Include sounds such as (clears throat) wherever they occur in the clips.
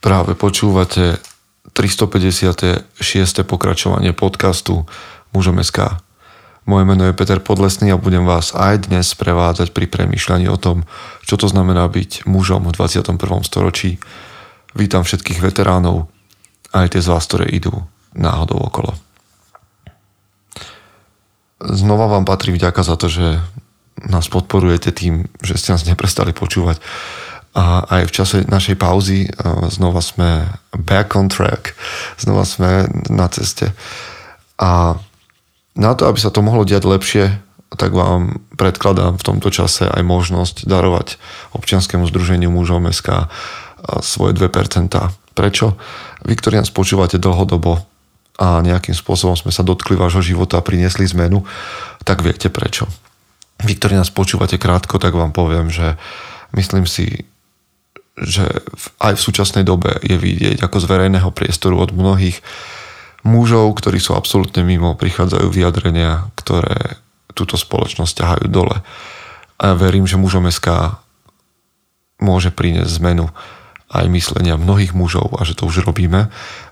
Práve počúvate 356. pokračovanie podcastu Mužom SK. Moje meno je Peter Podlesný a budem vás aj dnes prevádzať pri premýšľaní o tom, čo to znamená byť mužom v 21. storočí. Vítam všetkých veteránov, aj tie z vás, ktoré idú náhodou okolo. Znova vám patrí vďaka za to, že nás podporujete tým, že ste nás neprestali počúvať a aj v čase našej pauzy znova sme back on track, znova sme na ceste. A na to, aby sa to mohlo diať lepšie, tak vám predkladám v tomto čase aj možnosť darovať občianskému združeniu mužov SK svoje 2%. Prečo? Vy, ktorí nás počúvate dlhodobo a nejakým spôsobom sme sa dotkli vášho života a priniesli zmenu, tak viete prečo. Vy, ktorí nás počúvate krátko, tak vám poviem, že myslím si, že aj v súčasnej dobe je vidieť ako z verejného priestoru od mnohých mužov, ktorí sú absolútne mimo, prichádzajú vyjadrenia, ktoré túto spoločnosť ťahajú dole. A ja verím, že mužom SK môže priniesť zmenu aj myslenia mnohých mužov a že to už robíme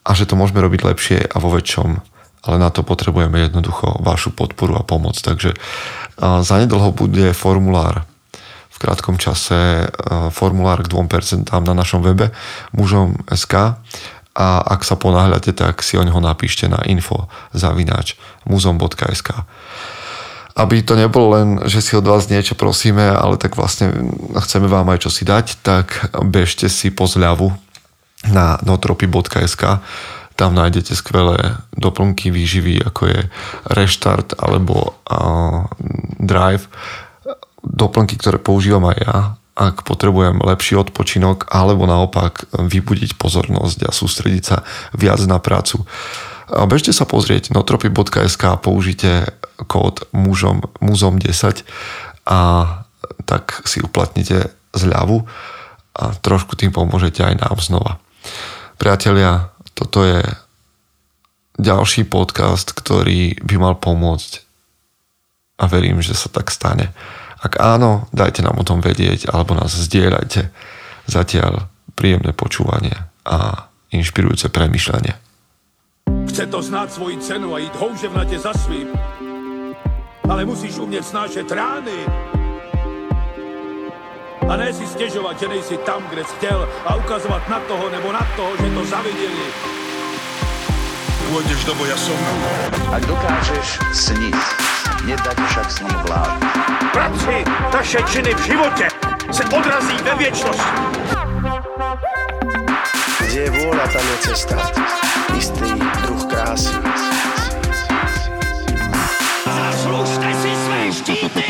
a že to môžeme robiť lepšie a vo väčšom. Ale na to potrebujeme jednoducho vašu podporu a pomoc. Takže zanedlho bude formulár krátkom čase e, formulár k 2% na našom webe mužom.sk a ak sa ponáhľate, tak si o neho napíšte na info zavináč muzom.sk aby to nebolo len, že si od vás niečo prosíme, ale tak vlastne chceme vám aj čo si dať, tak bežte si po zľavu na notropy.sk tam nájdete skvelé doplnky výživy, ako je Reštart alebo uh, Drive doplnky, ktoré používam aj ja, ak potrebujem lepší odpočinok, alebo naopak vybudiť pozornosť a sústrediť sa viac na prácu. Bežte sa pozrieť notropy.sk použite kód mužom, muzom 10 a tak si uplatnite zľavu a trošku tým pomôžete aj nám znova. Priatelia, toto je ďalší podcast, ktorý by mal pomôcť a verím, že sa tak stane. Ak áno, dajte nám o tom vedieť alebo nás zdieľajte. Zatiaľ príjemné počúvanie a inšpirujúce premyšľanie. Chce to znáť svoji cenu a ísť houževnate za svým. Ale musíš umieť snášať rány. A ne si stiežovať, že nejsi tam, kde si chcel a ukazovať na toho nebo na toho, že to zavideli. Pôjdeš do boja som. Ak dokážeš sniť, nedať však sním vlád. Práci taše činy v živote se odrazí ve věčnosti. Kde je vôľa, tam je cesta. Istý druh krásy. Zaslužte si své štíty!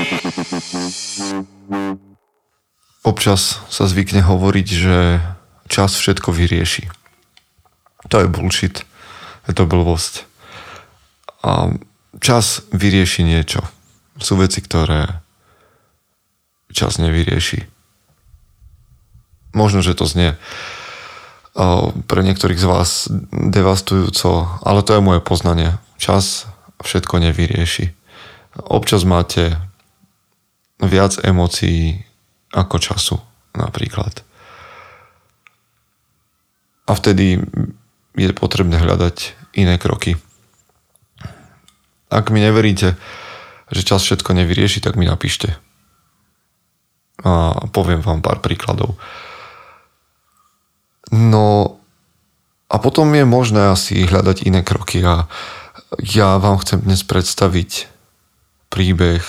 Občas sa zvykne hovoriť, že čas všetko vyrieši. To je bullshit. Je to blbosť. A čas vyrieši niečo. Sú veci, ktoré čas nevyrieši. Možno, že to znie pre niektorých z vás devastujúco, ale to je moje poznanie. Čas všetko nevyrieši. Občas máte viac emócií ako času napríklad. A vtedy je potrebné hľadať iné kroky. Ak mi neveríte, že čas všetko nevyrieši, tak mi napíšte. A poviem vám pár príkladov. No a potom je možné asi hľadať iné kroky a ja vám chcem dnes predstaviť príbeh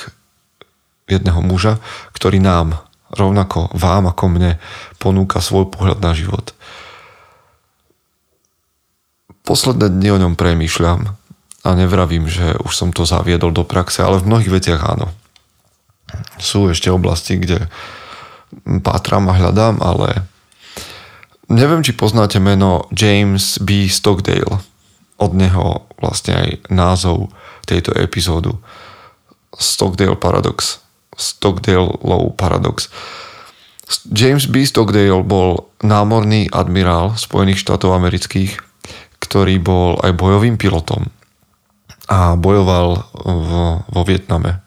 jedného muža, ktorý nám, rovnako vám ako mne, ponúka svoj pohľad na život. Posledné dni o ňom premýšľam a nevravím, že už som to zaviedol do praxe, ale v mnohých veciach áno. Sú ešte oblasti, kde pátram a hľadám, ale neviem, či poznáte meno James B. Stockdale. Od neho vlastne aj názov tejto epizódu. Stockdale Paradox. Stockdale Low Paradox. James B. Stockdale bol námorný admirál Spojených štátov amerických, ktorý bol aj bojovým pilotom a bojoval v, vo Vietname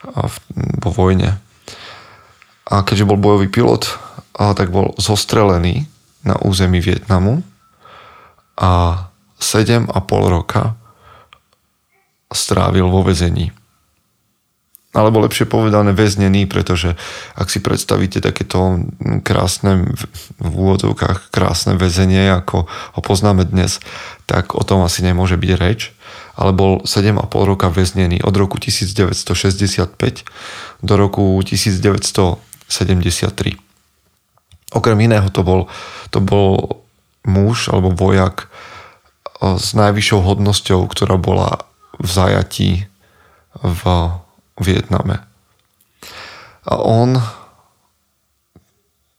a v, vo vojne. A keďže bol bojový pilot, a tak bol zostrelený na území Vietnamu a 7,5 roka strávil vo vezení. Alebo lepšie povedané väznený, pretože ak si predstavíte takéto krásne v úvodzovkách krásne väzenie, ako ho poznáme dnes, tak o tom asi nemôže byť reč. Ale bol 7,5 roka väznený od roku 1965 do roku 1973. Okrem iného to bol, to bol muž alebo vojak s najvyššou hodnosťou, ktorá bola v zajatí v Vietname. A on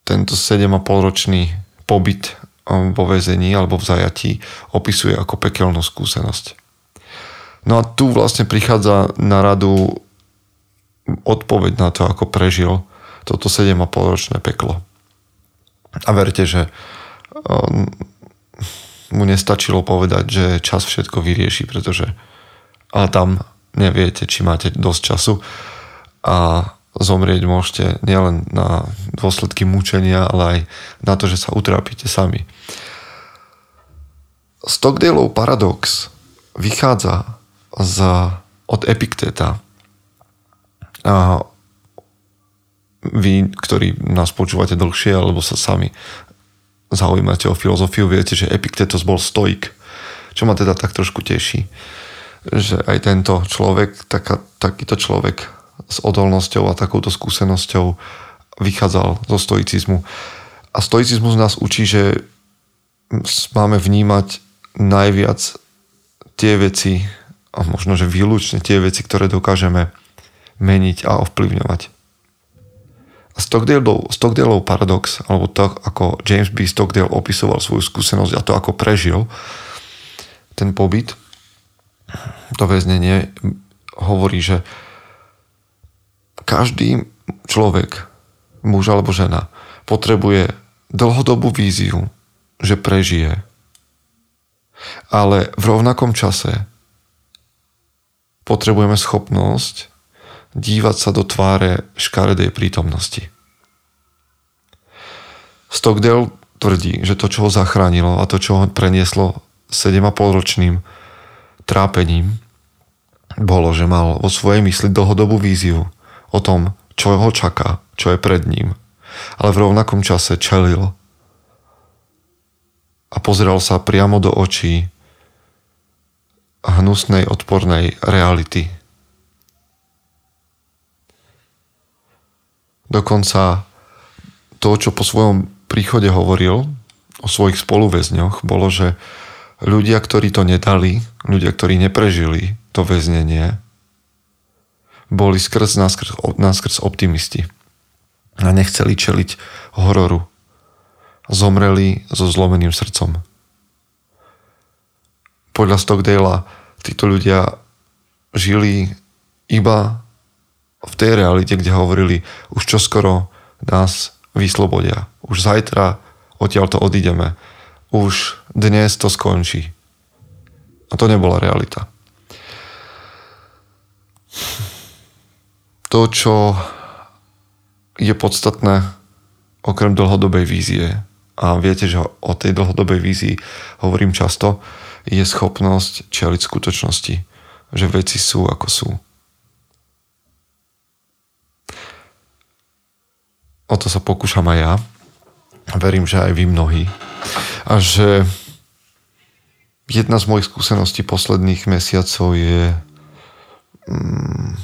tento 7,5 ročný pobyt um, vo väzení alebo v zajatí opisuje ako pekelnú skúsenosť. No a tu vlastne prichádza na radu odpoveď na to, ako prežil toto 7,5 ročné peklo. A verte, že um, mu nestačilo povedať, že čas všetko vyrieši, pretože ale tam neviete, či máte dosť času a zomrieť môžete nielen na dôsledky mučenia, ale aj na to, že sa utrápite sami. Stockdaleov paradox vychádza z, od Epikteta. A vy, ktorí nás počúvate dlhšie, alebo sa sami zaujímate o filozofiu, viete, že Epiktetos bol stoik, čo ma teda tak trošku teší že aj tento človek, taká, takýto človek s odolnosťou a takouto skúsenosťou vychádzal zo stoicizmu. A stoicizmus nás učí, že máme vnímať najviac tie veci, a možno, že výlučne tie veci, ktoré dokážeme meniť a ovplyvňovať. A Stockdaleov, Stockdaleov paradox, alebo to, ako James B. Stockdale opisoval svoju skúsenosť a to, ako prežil ten pobyt, to väznenie hovorí, že každý človek, muž alebo žena, potrebuje dlhodobú víziu, že prežije. Ale v rovnakom čase potrebujeme schopnosť dívať sa do tváre škaredej prítomnosti. Stockdale tvrdí, že to, čo ho zachránilo a to, čo ho prenieslo 7,5 ročným trápením bolo, že mal vo svojej mysli dlhodobú víziu o tom, čo ho čaká, čo je pred ním. Ale v rovnakom čase čelil a pozeral sa priamo do očí hnusnej, odpornej reality. Dokonca to, čo po svojom príchode hovoril o svojich spoluväzňoch, bolo, že ľudia, ktorí to nedali, ľudia, ktorí neprežili to väznenie, boli skrz náskrz, náskrz optimisti a nechceli čeliť hororu. Zomreli so zlomeným srdcom. Podľa Stockdale títo ľudia žili iba v tej realite, kde hovorili, už čoskoro nás vyslobodia. Už zajtra odtiaľ to odídeme už dnes to skončí. A to nebola realita. To, čo je podstatné okrem dlhodobej vízie, a viete, že o tej dlhodobej vízii hovorím často, je schopnosť čeliť skutočnosti, že veci sú ako sú. O to sa pokúšam aj ja. Verím, že aj vy mnohí a že jedna z mojich skúseností posledných mesiacov je mm,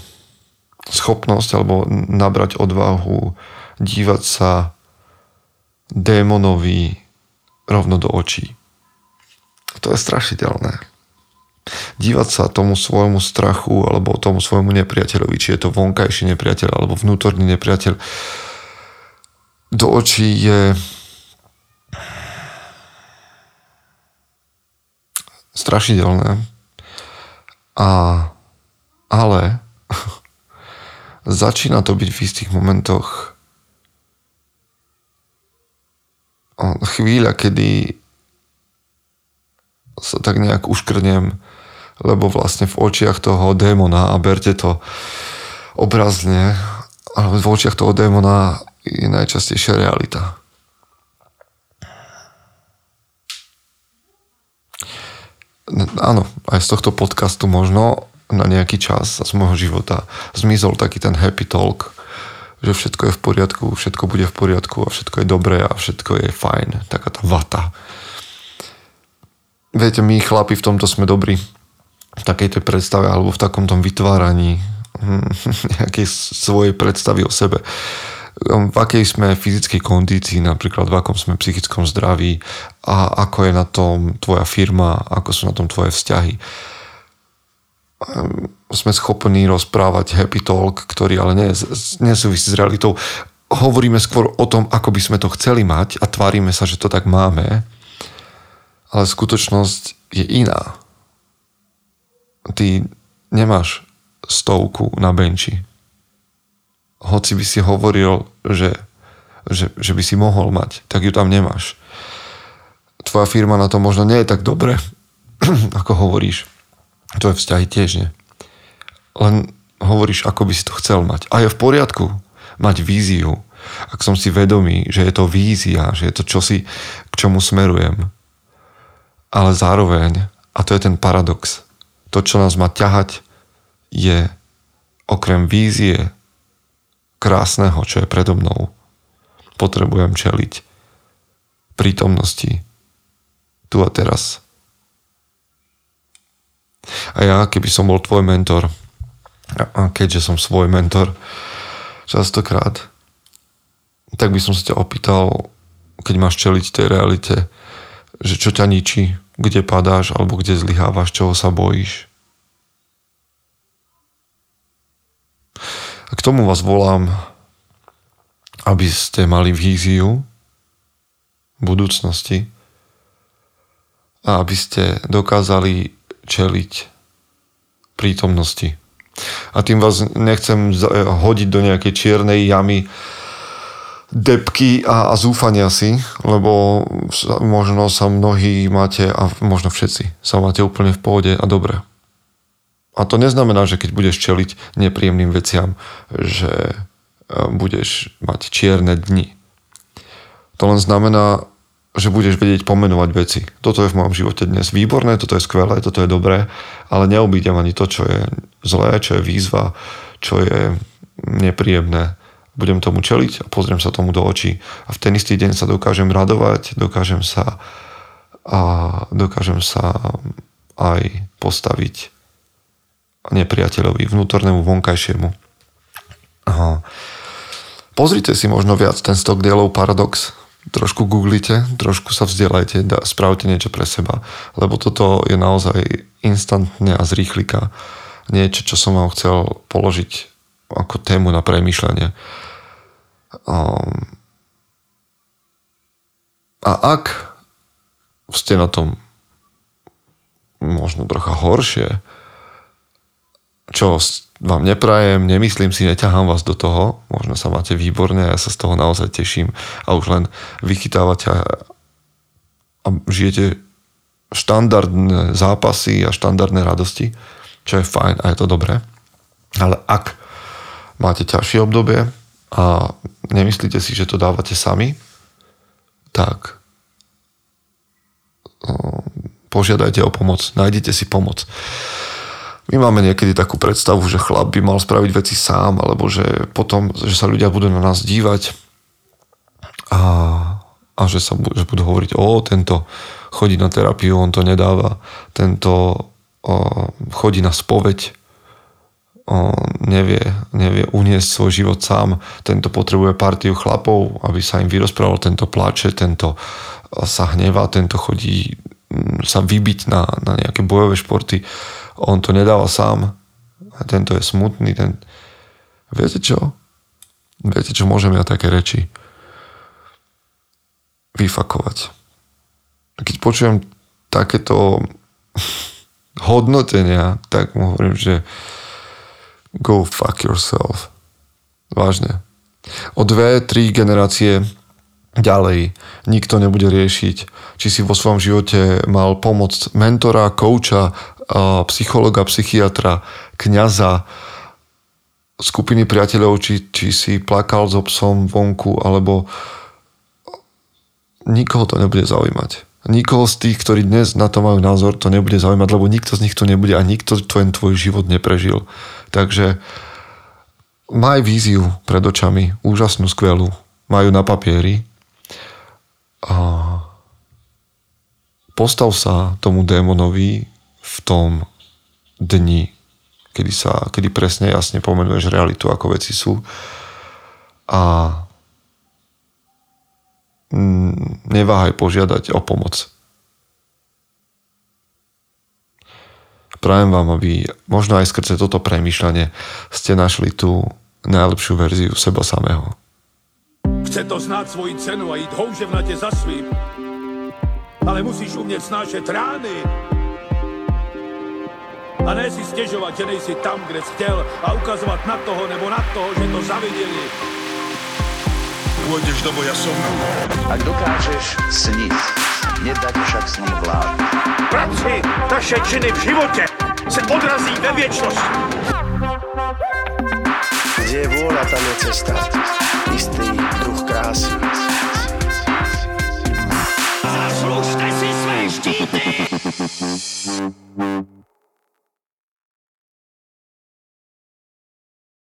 schopnosť alebo nabrať odvahu dívať sa démonovi rovno do očí. To je strašidelné. Dívať sa tomu svojmu strachu alebo tomu svojmu nepriateľovi, či je to vonkajší nepriateľ alebo vnútorný nepriateľ, do očí je strašidelné. A, ale (laughs) začína to byť v istých momentoch chvíľa, kedy sa tak nejak uškrnem, lebo vlastne v očiach toho démona, a berte to obrazne, ale v očiach toho démona je najčastejšia realita. Áno, aj z tohto podcastu možno na nejaký čas z môjho života zmizol taký ten happy talk, že všetko je v poriadku, všetko bude v poriadku a všetko je dobré a všetko je fajn. Taká tá vata. Viete, my chlapi v tomto sme dobrí. V takej tej predstave alebo v takom vytváraní hm, (laughs) nejakej svojej predstavy o sebe. V akej sme fyzickej kondícii, napríklad v akom sme psychickom zdraví a ako je na tom tvoja firma, ako sú na tom tvoje vzťahy Ehm, sme schopní rozprávať happy talk, ktorý ale nesúvisí s realitou. Hovoríme skôr o tom, ako by sme to chceli mať a tvárime sa, že to tak máme, ale skutočnosť je iná. Ty nemáš stovku na benči. Hoci by si hovoril, že, že, že by si mohol mať, tak ju tam nemáš. Tvoja firma na to možno nie je tak dobre, (clears throat) ako hovoríš tvoje vzťahy tiež nie. Len hovoríš, ako by si to chcel mať. A je v poriadku mať víziu. Ak som si vedomý, že je to vízia, že je to čosi, k čomu smerujem. Ale zároveň, a to je ten paradox, to, čo nás má ťahať, je okrem vízie krásneho, čo je predo mnou, potrebujem čeliť prítomnosti tu a teraz. A ja, keby som bol tvoj mentor, a keďže som svoj mentor častokrát, tak by som sa ťa opýtal, keď máš čeliť tej realite, že čo ťa ničí, kde padáš alebo kde zlyhávaš, čoho sa bojíš. A k tomu vás volám, aby ste mali víziu budúcnosti a aby ste dokázali čeliť prítomnosti. A tým vás nechcem hodiť do nejakej čiernej jamy depky a, a zúfania si, lebo možno sa mnohí máte, a možno všetci sa máte úplne v pohode a dobre. A to neznamená, že keď budeš čeliť nepríjemným veciam, že e, budeš mať čierne dni. To len znamená, že budeš vedieť pomenovať veci. Toto je v mojom živote dnes výborné, toto je skvelé, toto je dobré, ale neobídem ani to, čo je zlé, čo je výzva, čo je nepríjemné. Budem tomu čeliť a pozriem sa tomu do očí. A v ten istý deň sa dokážem radovať, dokážem sa a dokážem sa aj postaviť nepriateľovi, vnútornému, vonkajšiemu. Aha. Pozrite si možno viac ten Stockdaleov paradox, trošku googlite, trošku sa vzdelajte, da, spravte niečo pre seba, lebo toto je naozaj instantne a zrýchlika niečo, čo som vám chcel položiť ako tému na premýšľanie. Um, a ak ste na tom možno trocha horšie, čo vám neprajem, nemyslím si, neťahám vás do toho, možno sa máte výborne a ja sa z toho naozaj teším a už len vychytávate a, a žijete štandardné zápasy a štandardné radosti, čo je fajn a je to dobré. Ale ak máte ťažšie obdobie a nemyslíte si, že to dávate sami, tak požiadajte o pomoc, nájdete si pomoc. My máme niekedy takú predstavu, že chlap by mal spraviť veci sám, alebo že potom, že sa ľudia budú na nás dívať a, a že sa že budú hovoriť, o, tento chodí na terapiu, on to nedáva, tento o, chodí na spoveď, nevie, nevie uniesť svoj život sám, tento potrebuje partiu chlapov, aby sa im vyrozprával, tento plače, tento sa hnevá, tento chodí sa vybiť na, na nejaké bojové športy on to nedáva sám. A tento je smutný. Ten... Viete čo? Viete čo, môžem ja také reči vyfakovať. Keď počujem takéto (laughs) hodnotenia, tak mu hovorím, že go fuck yourself. Vážne. O dve, tri generácie ďalej nikto nebude riešiť, či si vo svojom živote mal pomoc mentora, kouča, psychologa, psychiatra, kňaza, skupiny priateľov, či, či si plakal so psom vonku, alebo nikoho to nebude zaujímať. nikoho z tých, ktorí dnes na to majú názor, to nebude zaujímať, lebo nikto z nich tu nebude a nikto ten tvoj život neprežil. Takže maj víziu pred očami, úžasnú, skvelú, majú na papieri a postav sa tomu démonovi v tom dni, kedy, sa, kedy presne jasne pomenuješ realitu, ako veci sú a neváhaj požiadať o pomoc. Prajem vám, aby možno aj skrze toto premýšľanie ste našli tú najlepšiu verziu seba samého. Chce to znát svoji cenu a jít houževnatě za svým. Ale musíš umět snášet rány. A ne si stěžovat, že nejsi tam, kde jsi chtěl a ukazovat na toho nebo na toho, že to zaviděli. Pôjdeš do boja som. Ak dokážeš sniť, nedať však snom vlád. Práci naše činy v životě se odrazí ve viečnosť. Kde je vôľa, tam je cesta. Istý druh krásy. Zaslužte si své štíty!